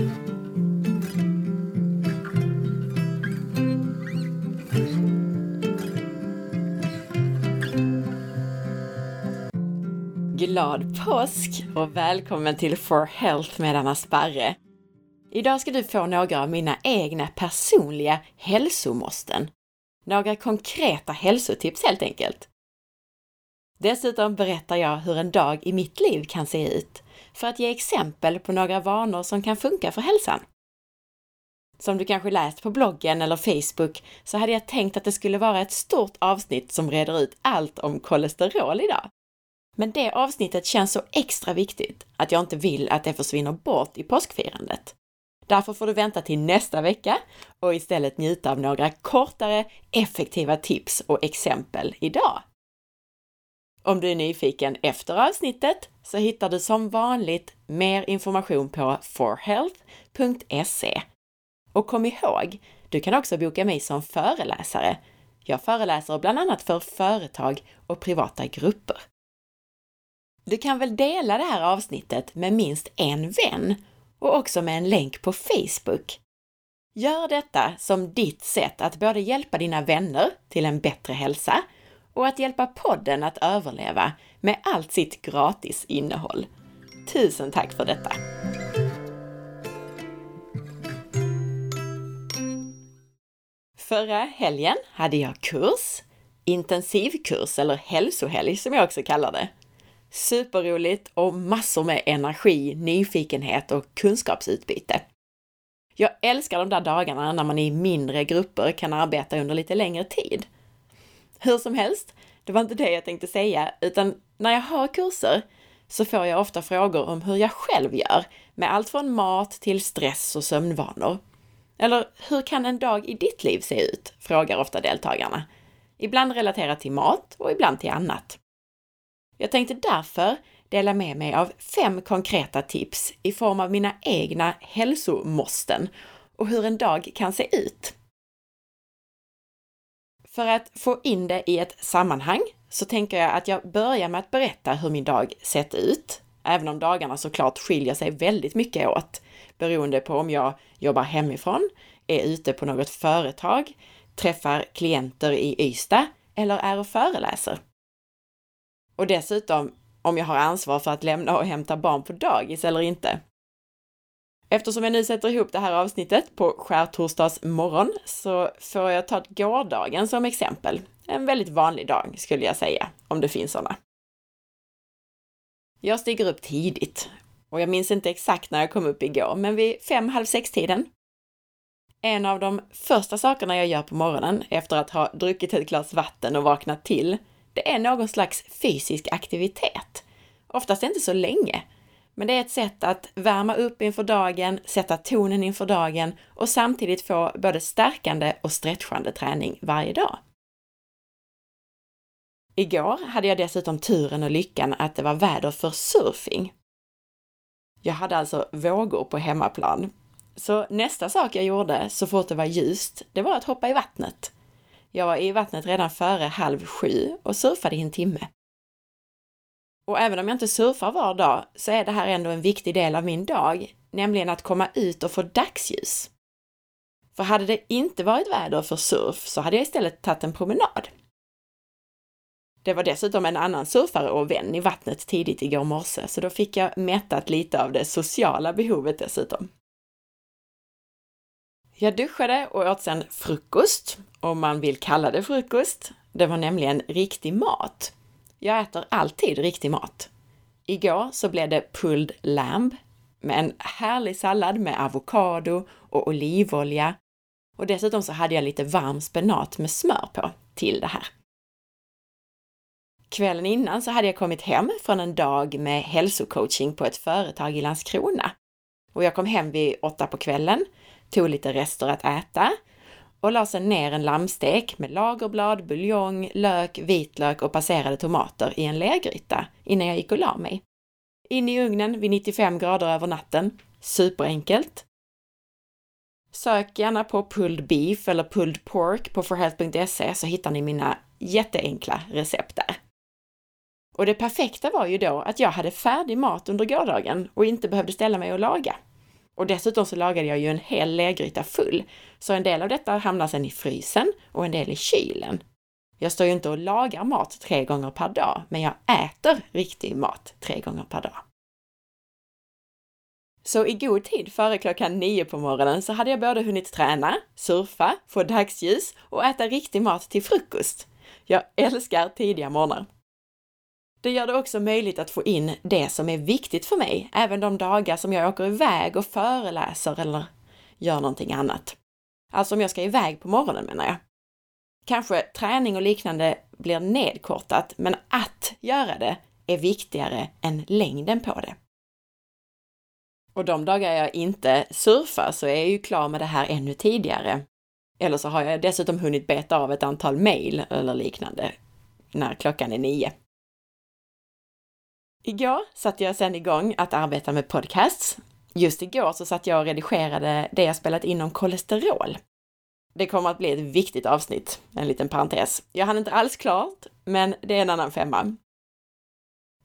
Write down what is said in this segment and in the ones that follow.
Glad påsk och välkommen till For Health med Anna Sparre. Idag ska du få några av mina egna personliga hälsomåsten. Några konkreta hälsotips helt enkelt. Dessutom berättar jag hur en dag i mitt liv kan se ut för att ge exempel på några vanor som kan funka för hälsan. Som du kanske läst på bloggen eller Facebook så hade jag tänkt att det skulle vara ett stort avsnitt som reder ut allt om kolesterol idag. Men det avsnittet känns så extra viktigt att jag inte vill att det försvinner bort i påskfirandet. Därför får du vänta till nästa vecka och istället njuta av några kortare, effektiva tips och exempel idag. Om du är nyfiken efter avsnittet så hittar du som vanligt mer information på forhealth.se. Och kom ihåg, du kan också boka mig som föreläsare. Jag föreläser bland annat för företag och privata grupper. Du kan väl dela det här avsnittet med minst en vän och också med en länk på Facebook. Gör detta som ditt sätt att både hjälpa dina vänner till en bättre hälsa och att hjälpa podden att överleva med allt sitt gratis innehåll. Tusen tack för detta! Förra helgen hade jag kurs, intensivkurs eller hälsohelg som jag också kallar det. Superroligt och massor med energi, nyfikenhet och kunskapsutbyte. Jag älskar de där dagarna när man i mindre grupper kan arbeta under lite längre tid. Hur som helst, det var inte det jag tänkte säga, utan när jag har kurser så får jag ofta frågor om hur jag själv gör med allt från mat till stress och sömnvanor. Eller hur kan en dag i ditt liv se ut? frågar ofta deltagarna. Ibland relaterat till mat och ibland till annat. Jag tänkte därför dela med mig av fem konkreta tips i form av mina egna hälsomåsten och hur en dag kan se ut. För att få in det i ett sammanhang så tänker jag att jag börjar med att berätta hur min dag sett ut, även om dagarna såklart skiljer sig väldigt mycket åt beroende på om jag jobbar hemifrån, är ute på något företag, träffar klienter i Ystad eller är och föreläser. Och dessutom om jag har ansvar för att lämna och hämta barn på dagis eller inte. Eftersom jag nu sätter ihop det här avsnittet på skärtorsdags morgon så får jag ta gårdagen som exempel. En väldigt vanlig dag skulle jag säga, om det finns sådana. Jag stiger upp tidigt och jag minns inte exakt när jag kom upp igår, men vid fem, halv sex-tiden. En av de första sakerna jag gör på morgonen efter att ha druckit ett glas vatten och vaknat till, det är någon slags fysisk aktivitet. Oftast inte så länge, men det är ett sätt att värma upp inför dagen, sätta tonen inför dagen och samtidigt få både stärkande och stretchande träning varje dag. Igår hade jag dessutom turen och lyckan att det var väder för surfing. Jag hade alltså vågor på hemmaplan. Så nästa sak jag gjorde så fort det var ljust, det var att hoppa i vattnet. Jag var i vattnet redan före halv sju och surfade i en timme. Och även om jag inte surfar var dag så är det här ändå en viktig del av min dag, nämligen att komma ut och få dagsljus. För hade det inte varit väder för surf så hade jag istället tagit en promenad. Det var dessutom en annan surfare och vän i vattnet tidigt igår morse, så då fick jag mättat lite av det sociala behovet dessutom. Jag duschade och åt sedan frukost, om man vill kalla det frukost. Det var nämligen riktig mat. Jag äter alltid riktig mat. Igår så blev det pulled lamb med en härlig sallad med avokado och olivolja. Och dessutom så hade jag lite varm spenat med smör på till det här. Kvällen innan så hade jag kommit hem från en dag med hälsocoaching på ett företag i Landskrona. Och jag kom hem vid åtta på kvällen, tog lite rester att äta och la sen ner en lammstek med lagerblad, buljong, lök, vitlök och passerade tomater i en lergryta innan jag gick och la mig. In i ugnen vid 95 grader över natten. Superenkelt. Sök gärna på pulled beef eller pulled pork på forhealth.se så hittar ni mina jätteenkla recept där. Och det perfekta var ju då att jag hade färdig mat under gårdagen och inte behövde ställa mig och laga. Och dessutom så lagade jag ju en hel lergryta full, så en del av detta hamnar sen i frysen och en del i kylen. Jag står ju inte och lagar mat tre gånger per dag, men jag äter riktig mat tre gånger per dag. Så i god tid före klockan nio på morgonen så hade jag både hunnit träna, surfa, få dagsljus och äta riktig mat till frukost. Jag älskar tidiga morgnar. Det gör det också möjligt att få in det som är viktigt för mig, även de dagar som jag åker iväg och föreläser eller gör någonting annat. Alltså om jag ska iväg på morgonen menar jag. Kanske träning och liknande blir nedkortat, men att göra det är viktigare än längden på det. Och de dagar jag inte surfar så är jag ju klar med det här ännu tidigare. Eller så har jag dessutom hunnit beta av ett antal mejl eller liknande när klockan är nio. Igår satte jag sedan igång att arbeta med podcasts. Just igår så satt jag och redigerade det jag spelat in om kolesterol. Det kommer att bli ett viktigt avsnitt, en liten parentes. Jag hann inte alls klart, men det är en annan femma.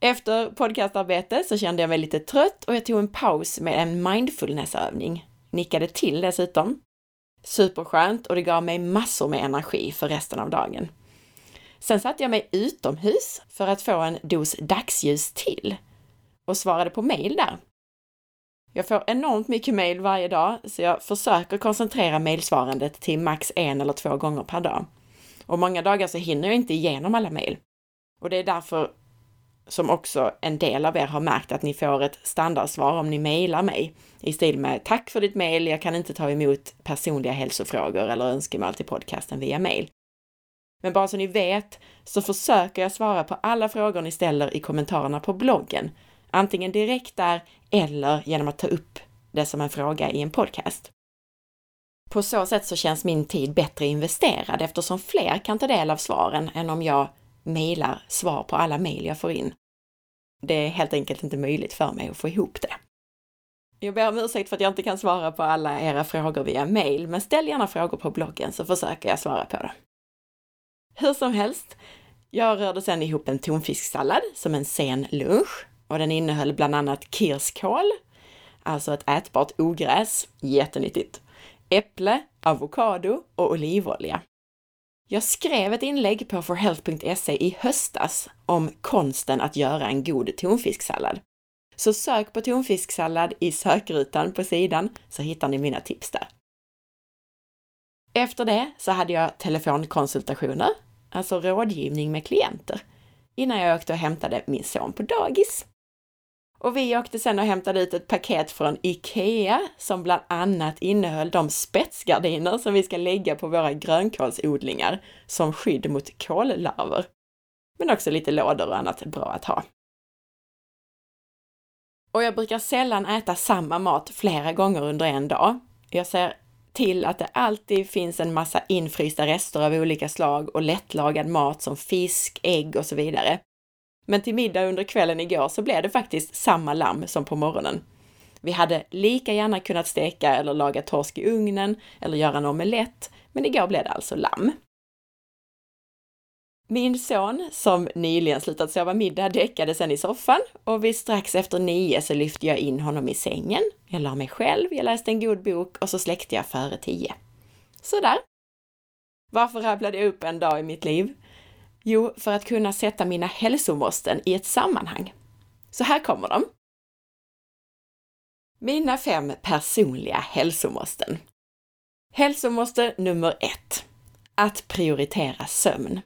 Efter podcastarbete så kände jag mig lite trött och jag tog en paus med en mindfulnessövning. Nickade till dessutom. Superskönt och det gav mig massor med energi för resten av dagen. Sen satte jag mig utomhus för att få en dos dagsljus till och svarade på mejl där. Jag får enormt mycket mejl varje dag, så jag försöker koncentrera mejlsvarandet till max en eller två gånger per dag. Och många dagar så hinner jag inte igenom alla mejl. Och det är därför som också en del av er har märkt att ni får ett standardsvar om ni mejlar mig i stil med Tack för ditt mejl, jag kan inte ta emot personliga hälsofrågor eller önskemål till podcasten via mejl. Men bara så ni vet så försöker jag svara på alla frågor ni ställer i kommentarerna på bloggen, antingen direkt där eller genom att ta upp det som en fråga i en podcast. På så sätt så känns min tid bättre investerad eftersom fler kan ta del av svaren än om jag mejlar svar på alla mejl jag får in. Det är helt enkelt inte möjligt för mig att få ihop det. Jag ber om ursäkt för att jag inte kan svara på alla era frågor via mejl, men ställ gärna frågor på bloggen så försöker jag svara på det. Hur som helst, jag rörde sedan ihop en tonfisksallad som en sen lunch och den innehöll bland annat kirskål, alltså ett ätbart ogräs, jättenyttigt, äpple, avokado och olivolja. Jag skrev ett inlägg på forhealth.se i höstas om konsten att göra en god tonfisksallad. Så sök på tonfisksallad i sökrutan på sidan så hittar ni mina tips där. Efter det så hade jag telefonkonsultationer, alltså rådgivning med klienter, innan jag åkte och hämtade min son på dagis. Och vi åkte sedan och hämtade ut ett paket från IKEA som bland annat innehöll de spetsgardiner som vi ska lägga på våra grönkålsodlingar som skydd mot kollarver. Men också lite lådor och annat bra att ha. Och jag brukar sällan äta samma mat flera gånger under en dag. Jag ser till att det alltid finns en massa infrysta rester av olika slag och lättlagad mat som fisk, ägg och så vidare. Men till middag under kvällen igår så blev det faktiskt samma lamm som på morgonen. Vi hade lika gärna kunnat steka eller laga torsk i ugnen eller göra en omelett, men igår blev det alltså lamm. Min son, som nyligen slutat sova middag, däckade sen i soffan och vid strax efter nio så lyfte jag in honom i sängen. Jag la mig själv, jag läste en god bok och så släckte jag före tio. Sådär. Varför rabblade jag upp en dag i mitt liv? Jo, för att kunna sätta mina hälsomåsten i ett sammanhang. Så här kommer de. Mina fem personliga hälsomåsten. Hälsomåste nummer ett. Att prioritera sömn.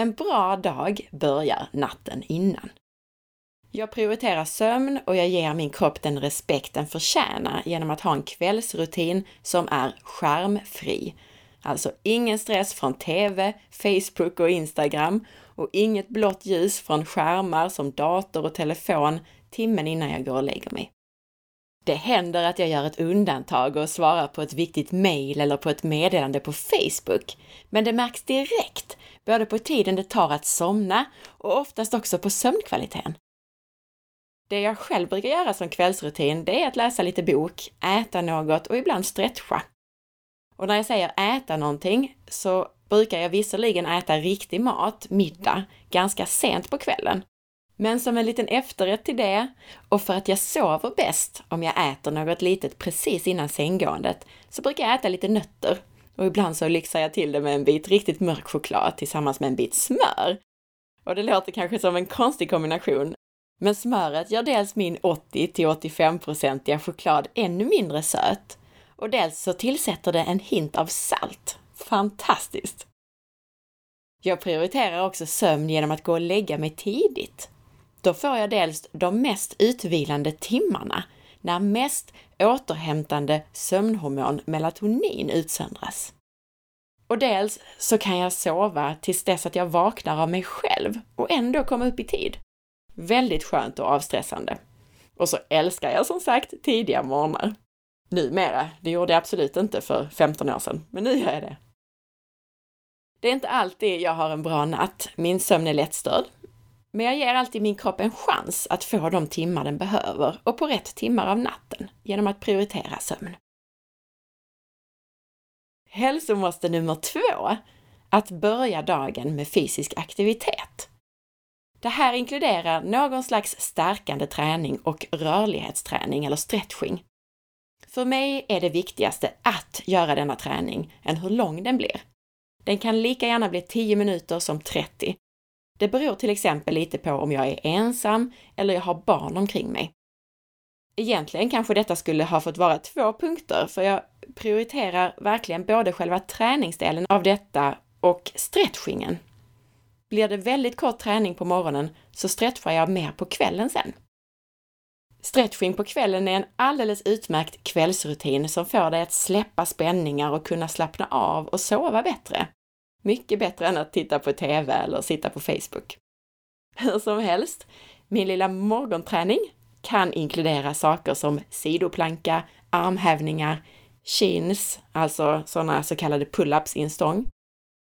En bra dag börjar natten innan. Jag prioriterar sömn och jag ger min kropp den respekt den förtjänar genom att ha en kvällsrutin som är skärmfri Alltså ingen stress från TV, Facebook och Instagram och inget blått ljus från skärmar som dator och telefon timmen innan jag går och lägger mig. Det händer att jag gör ett undantag och svarar på ett viktigt mejl eller på ett meddelande på Facebook, men det märks direkt, både på tiden det tar att somna och oftast också på sömnkvaliteten. Det jag själv brukar göra som kvällsrutin, det är att läsa lite bok, äta något och ibland stretcha. Och när jag säger äta någonting så brukar jag visserligen äta riktig mat, middag, ganska sent på kvällen. Men som en liten efterrätt till det och för att jag sover bäst om jag äter något litet precis innan sänggåendet så brukar jag äta lite nötter och ibland så lyxar jag till det med en bit riktigt mörk choklad tillsammans med en bit smör. Och det låter kanske som en konstig kombination, men smöret gör dels min 80 till 85-procentiga choklad ännu mindre söt och dels så tillsätter det en hint av salt. Fantastiskt! Jag prioriterar också sömn genom att gå och lägga mig tidigt. Då får jag dels de mest utvilande timmarna, när mest återhämtande sömnhormon melatonin utsöndras. Och dels så kan jag sova tills dess att jag vaknar av mig själv och ändå komma upp i tid. Väldigt skönt och avstressande. Och så älskar jag som sagt tidiga morgnar. Numera, det gjorde jag absolut inte för 15 år sedan, men nu gör jag det. Det är inte alltid jag har en bra natt. Min sömn är lättstörd. Men jag ger alltid min kropp en chans att få de timmar den behöver och på rätt timmar av natten genom att prioritera sömn. Hälsomåste nummer två, att börja dagen med fysisk aktivitet. Det här inkluderar någon slags stärkande träning och rörlighetsträning eller stretching. För mig är det viktigaste att göra denna träning än hur lång den blir. Den kan lika gärna bli 10 minuter som 30. Det beror till exempel lite på om jag är ensam eller jag har barn omkring mig. Egentligen kanske detta skulle ha fått vara två punkter, för jag prioriterar verkligen både själva träningsdelen av detta och stretchingen. Blir det väldigt kort träning på morgonen så stretchar jag mer på kvällen sen. Stretching på kvällen är en alldeles utmärkt kvällsrutin som får dig att släppa spänningar och kunna slappna av och sova bättre. Mycket bättre än att titta på TV eller sitta på Facebook. Hur som helst, min lilla morgonträning kan inkludera saker som sidoplanka, armhävningar, chins, alltså sådana så kallade pull-ups i en stång,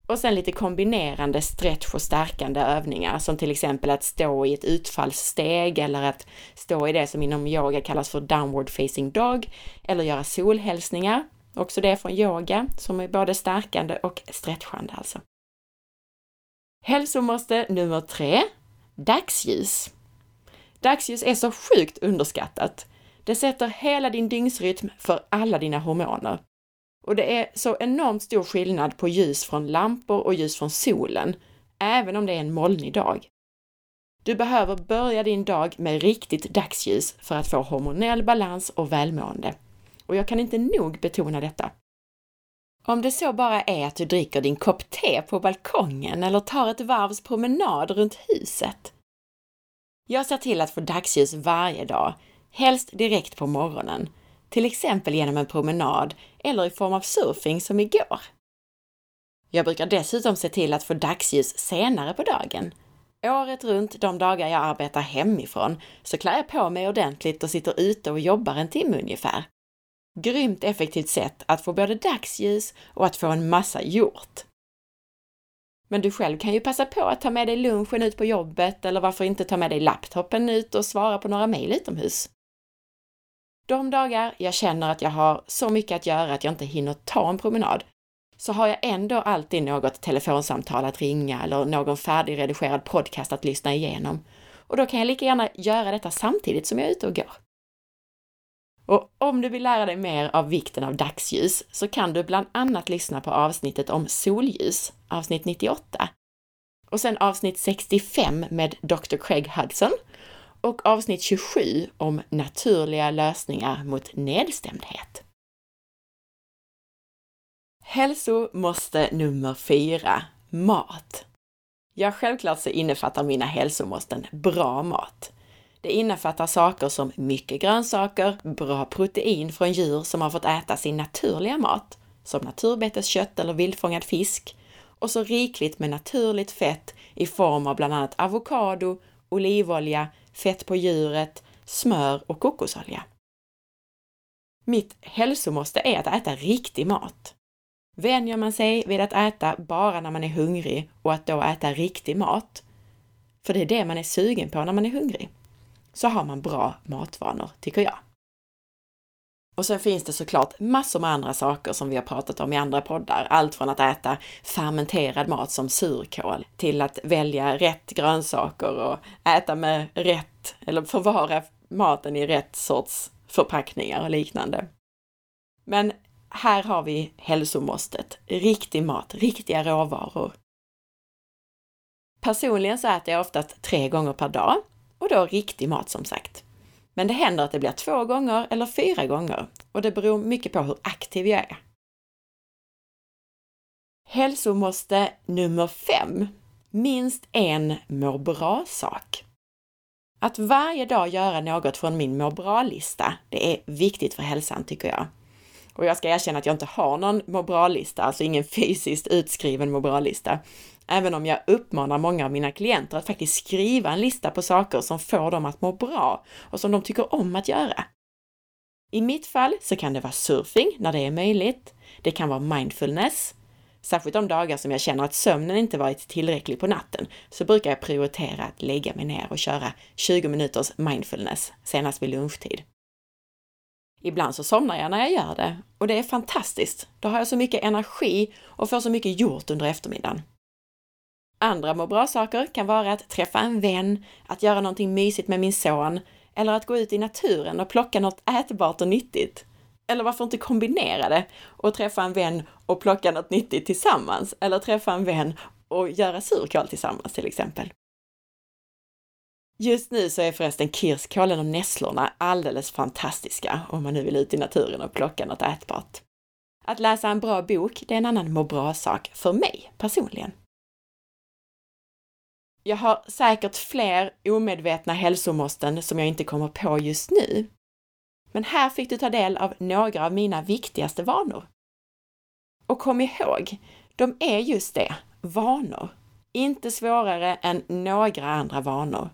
och sen lite kombinerande stretch och stärkande övningar som till exempel att stå i ett utfallssteg eller att stå i det som inom yoga kallas för downward facing dog eller göra solhälsningar. Också det från yoga som är både stärkande och stretchande alltså. Hälsomåste nummer tre, dagsljus. Dagsljus är så sjukt underskattat. Det sätter hela din dygnsrytm för alla dina hormoner. Och det är så enormt stor skillnad på ljus från lampor och ljus från solen, även om det är en molnig dag. Du behöver börja din dag med riktigt dagsljus för att få hormonell balans och välmående. Och jag kan inte nog betona detta. Om det så bara är att du dricker din kopp te på balkongen eller tar ett varvs promenad runt huset. Jag ser till att få dagsljus varje dag, helst direkt på morgonen, till exempel genom en promenad eller i form av surfing som igår. Jag brukar dessutom se till att få dagsljus senare på dagen. Året runt de dagar jag arbetar hemifrån så klär jag på mig ordentligt och sitter ute och jobbar en timme ungefär. Grymt effektivt sätt att få både dagsljus och att få en massa gjort. Men du själv kan ju passa på att ta med dig lunchen ut på jobbet eller varför inte ta med dig laptopen ut och svara på några mejl utomhus. De dagar jag känner att jag har så mycket att göra att jag inte hinner ta en promenad, så har jag ändå alltid något telefonsamtal att ringa eller någon färdigredigerad podcast att lyssna igenom. Och då kan jag lika gärna göra detta samtidigt som jag är ute och går. Och om du vill lära dig mer av vikten av dagsljus så kan du bland annat lyssna på avsnittet om solljus, avsnitt 98. Och sen avsnitt 65 med Dr. Craig Hudson och avsnitt 27 om naturliga lösningar mot nedstämdhet. Hälsomåste nummer 4. Mat. Ja, självklart så innefattar mina hälsomåsten bra mat. Det innefattar saker som mycket grönsaker, bra protein från djur som har fått äta sin naturliga mat, som naturbeteskött eller vildfångad fisk, och så rikligt med naturligt fett i form av bland annat avokado, olivolja, fett på djuret, smör och kokosolja. Mitt hälsomåste är att äta riktig mat. Vänjer man sig vid att äta bara när man är hungrig och att då äta riktig mat, för det är det man är sugen på när man är hungrig, så har man bra matvanor, tycker jag. Och sen finns det såklart massor med andra saker som vi har pratat om i andra poddar. Allt från att äta fermenterad mat som surkål till att välja rätt grönsaker och äta med rätt, eller förvara maten i rätt sorts förpackningar och liknande. Men här har vi hälsomåstet. Riktig mat, riktiga råvaror. Personligen så äter jag oftast tre gånger per dag och då riktig mat som sagt. Men det händer att det blir två gånger eller fyra gånger och det beror mycket på hur aktiv jag är. Hälsomåste nummer fem. Minst en må bra-sak. Att varje dag göra något från min må bra-lista, det är viktigt för hälsan tycker jag. Och jag ska erkänna att jag inte har någon må bra-lista, alltså ingen fysiskt utskriven må bra-lista. Även om jag uppmanar många av mina klienter att faktiskt skriva en lista på saker som får dem att må bra och som de tycker om att göra. I mitt fall så kan det vara surfing när det är möjligt. Det kan vara mindfulness. Särskilt de dagar som jag känner att sömnen inte varit tillräcklig på natten så brukar jag prioritera att lägga mig ner och köra 20 minuters mindfulness senast vid lunchtid. Ibland så somnar jag när jag gör det och det är fantastiskt. Då har jag så mycket energi och får så mycket gjort under eftermiddagen. Andra må bra-saker kan vara att träffa en vän, att göra någonting mysigt med min son eller att gå ut i naturen och plocka något ätbart och nyttigt. Eller varför inte kombinera det och träffa en vän och plocka något nyttigt tillsammans eller träffa en vän och göra surkål tillsammans till exempel. Just nu så är förresten kirskålen och nässlorna alldeles fantastiska om man nu vill ut i naturen och plocka något ätbart. Att läsa en bra bok, det är en annan må bra-sak för mig personligen. Jag har säkert fler omedvetna hälsomåsten som jag inte kommer på just nu. Men här fick du ta del av några av mina viktigaste vanor. Och kom ihåg, de är just det, vanor. Inte svårare än några andra vanor.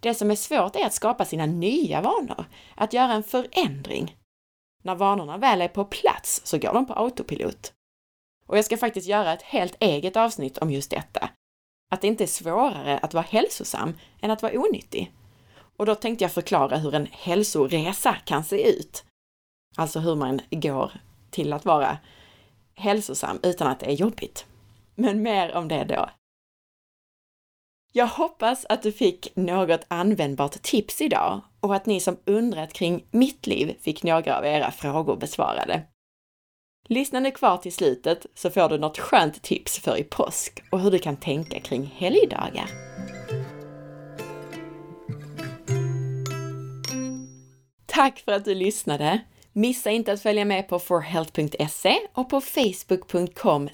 Det som är svårt är att skapa sina nya vanor, att göra en förändring. När vanorna väl är på plats så går de på autopilot. Och jag ska faktiskt göra ett helt eget avsnitt om just detta. Att det inte är svårare att vara hälsosam än att vara onyttig. Och då tänkte jag förklara hur en hälsoresa kan se ut. Alltså hur man går till att vara hälsosam utan att det är jobbigt. Men mer om det då. Jag hoppas att du fick något användbart tips idag och att ni som undrat kring mitt liv fick några av era frågor besvarade. Lyssna nu kvar till slutet så får du något skönt tips för i påsk och hur du kan tänka kring helgdagar. Tack för att du lyssnade! Missa inte att följa med på forhealth.se och på facebook.com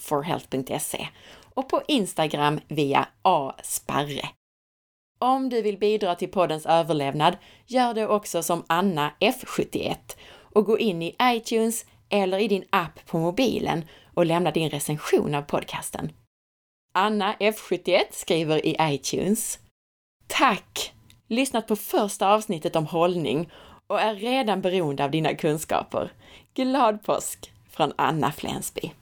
forhealth.se och på Instagram via asparre. Om du vill bidra till poddens överlevnad, gör det också som Anna F71 och gå in i iTunes eller i din app på mobilen och lämna din recension av podcasten. Anna F71 skriver i iTunes. Tack! Lyssnat på första avsnittet om hållning och är redan beroende av dina kunskaper. Glad påsk! Från Anna Flensby.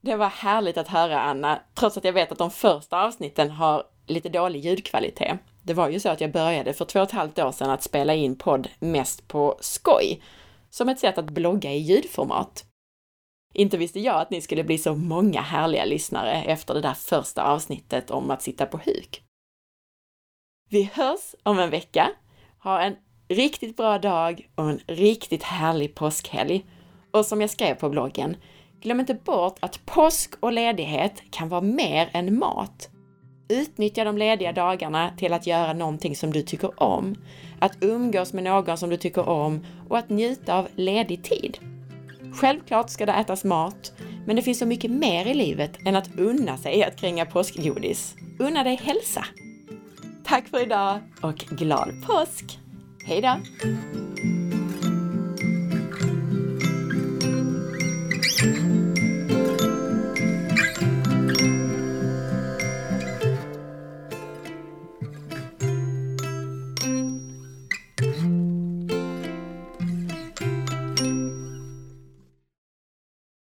Det var härligt att höra Anna, trots att jag vet att de första avsnitten har lite dålig ljudkvalitet. Det var ju så att jag började för två och ett halvt år sedan att spela in podd mest på skoj, som ett sätt att blogga i ljudformat. Inte visste jag att ni skulle bli så många härliga lyssnare efter det där första avsnittet om att sitta på huk. Vi hörs om en vecka. Ha en riktigt bra dag och en riktigt härlig påskhelg. Och som jag skrev på bloggen, glöm inte bort att påsk och ledighet kan vara mer än mat. Utnyttja de lediga dagarna till att göra någonting som du tycker om, att umgås med någon som du tycker om och att njuta av ledig tid. Självklart ska det ätas mat, men det finns så mycket mer i livet än att unna sig att kränga påskgodis. Unna dig hälsa! Tack för idag och glad påsk! Hejdå!